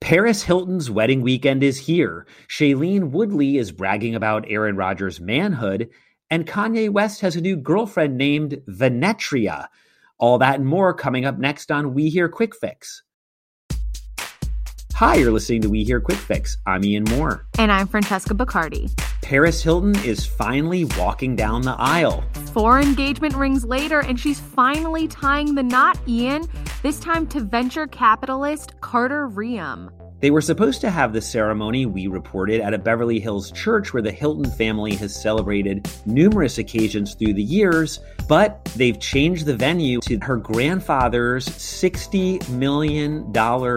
Paris Hilton's wedding weekend is here. Shailene Woodley is bragging about Aaron Rodgers' manhood, and Kanye West has a new girlfriend named Vinetria. All that and more coming up next on We Hear Quick Fix. Hi, you're listening to We Hear Quick Fix. I'm Ian Mohr. And I'm Francesca Bacardi. Paris Hilton is finally walking down the aisle. Four engagement rings later, and she's finally tying the knot, Ian, this time to venture capitalist Carter Reum. They were supposed to have the ceremony, we reported, at a Beverly Hills church where the Hilton family has celebrated numerous occasions through the years, but they've changed the venue to her grandfather's $60 million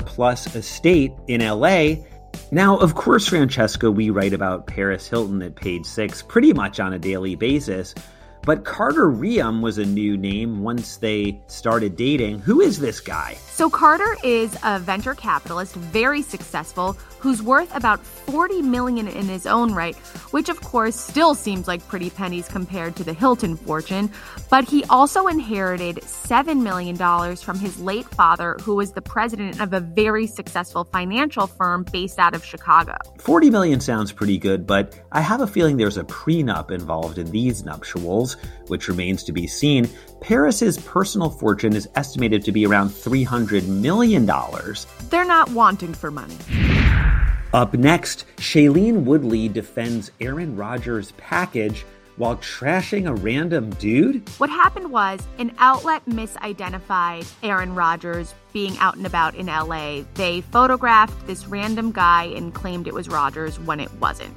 plus estate in LA. Now, of course, Francesca, we write about Paris Hilton at page six pretty much on a daily basis. But Carter Reum was a new name once they started dating. Who is this guy? So Carter is a venture capitalist, very successful, who's worth about 40 million in his own right, which of course still seems like pretty pennies compared to the Hilton fortune, but he also inherited 7 million dollars from his late father who was the president of a very successful financial firm based out of Chicago. 40 million sounds pretty good, but I have a feeling there's a prenup involved in these nuptials, which remains to be seen. Paris's personal fortune is estimated to be around $300 million. They're not wanting for money. Up next, Shailene Woodley defends Aaron Rodgers' package while trashing a random dude? What happened was an outlet misidentified Aaron Rodgers being out and about in LA. They photographed this random guy and claimed it was Rodgers when it wasn't.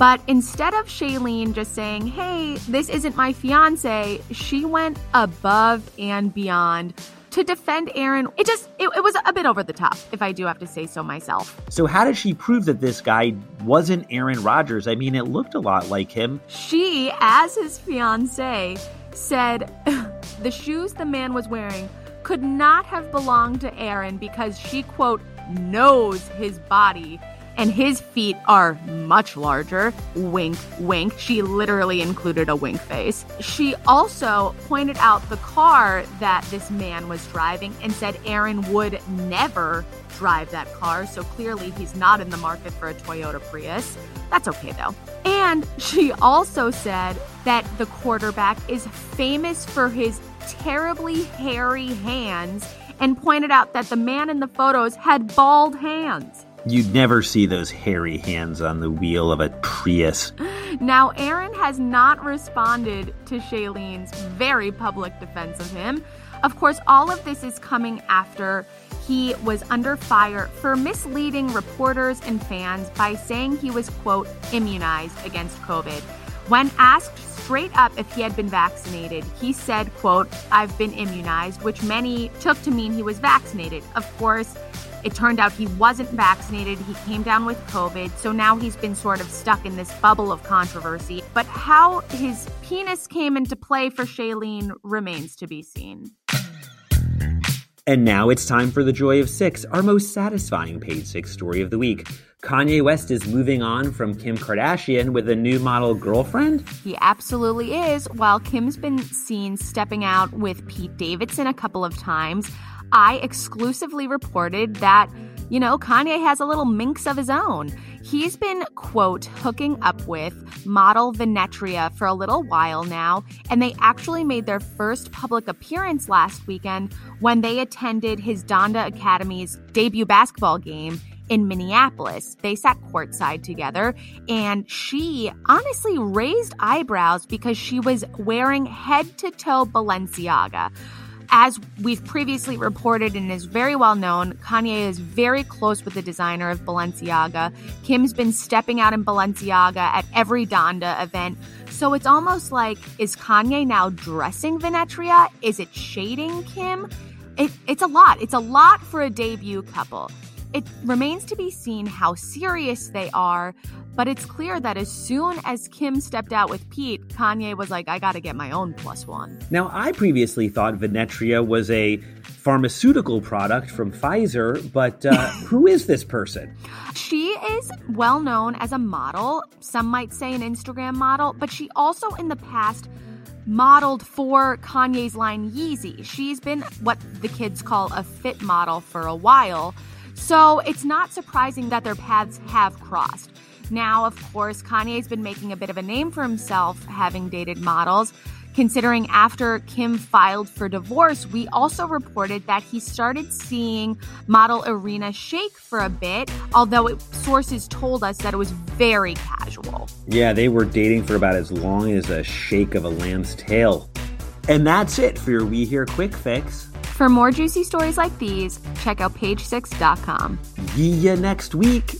But instead of Shailene just saying, hey, this isn't my fiance, she went above and beyond to defend Aaron. It just, it, it, was a bit over the top, if I do have to say so myself. So, how did she prove that this guy wasn't Aaron Rodgers? I mean, it looked a lot like him. She, as his fiance, said the shoes the man was wearing could not have belonged to Aaron because she, quote, knows his body and his feet are much larger. Wink, wink. She literally included a wink face. She also pointed out the car that this man was driving and said Aaron would never drive that car, so clearly he's not in the market for a Toyota Prius. That's okay though. And she also said that the quarterback is famous for his terribly hairy hands and pointed out that the man in the photos had bald hands. You'd never see those hairy hands on the wheel of a Prius. Now, Aaron has not responded to Shailene's very public defense of him. Of course, all of this is coming after he was under fire for misleading reporters and fans by saying he was, quote, immunized against COVID. When asked straight up if he had been vaccinated, he said, quote, I've been immunized, which many took to mean he was vaccinated. Of course, it turned out he wasn't vaccinated. He came down with COVID. So now he's been sort of stuck in this bubble of controversy. But how his penis came into play for Shailene remains to be seen. And now it's time for the Joy of Six, our most satisfying page six story of the week. Kanye West is moving on from Kim Kardashian with a new model girlfriend? He absolutely is. While Kim's been seen stepping out with Pete Davidson a couple of times, I exclusively reported that, you know, Kanye has a little minx of his own. He's been, quote, hooking up with model Vinetria for a little while now, and they actually made their first public appearance last weekend when they attended his Donda Academy's debut basketball game in Minneapolis. They sat courtside together, and she honestly raised eyebrows because she was wearing head to toe Balenciaga. As we've previously reported and is very well known, Kanye is very close with the designer of Balenciaga. Kim's been stepping out in Balenciaga at every Donda event. So it's almost like is Kanye now dressing Vinetria? Is it shading Kim? It, it's a lot. It's a lot for a debut couple. It remains to be seen how serious they are, but it's clear that as soon as Kim stepped out with Pete, Kanye was like, I gotta get my own plus one. Now, I previously thought Vinetria was a pharmaceutical product from Pfizer, but uh, who is this person? She is well known as a model. Some might say an Instagram model, but she also in the past modeled for Kanye's line Yeezy. She's been what the kids call a fit model for a while. So it's not surprising that their paths have crossed. Now, of course, Kanye's been making a bit of a name for himself having dated models. Considering after Kim filed for divorce, we also reported that he started seeing model Irina Shayk for a bit, although it, sources told us that it was very casual. Yeah, they were dating for about as long as a shake of a lamb's tail. And that's it for your We Hear Quick Fix. For more juicy stories like these, check out page6.com. See ya next week.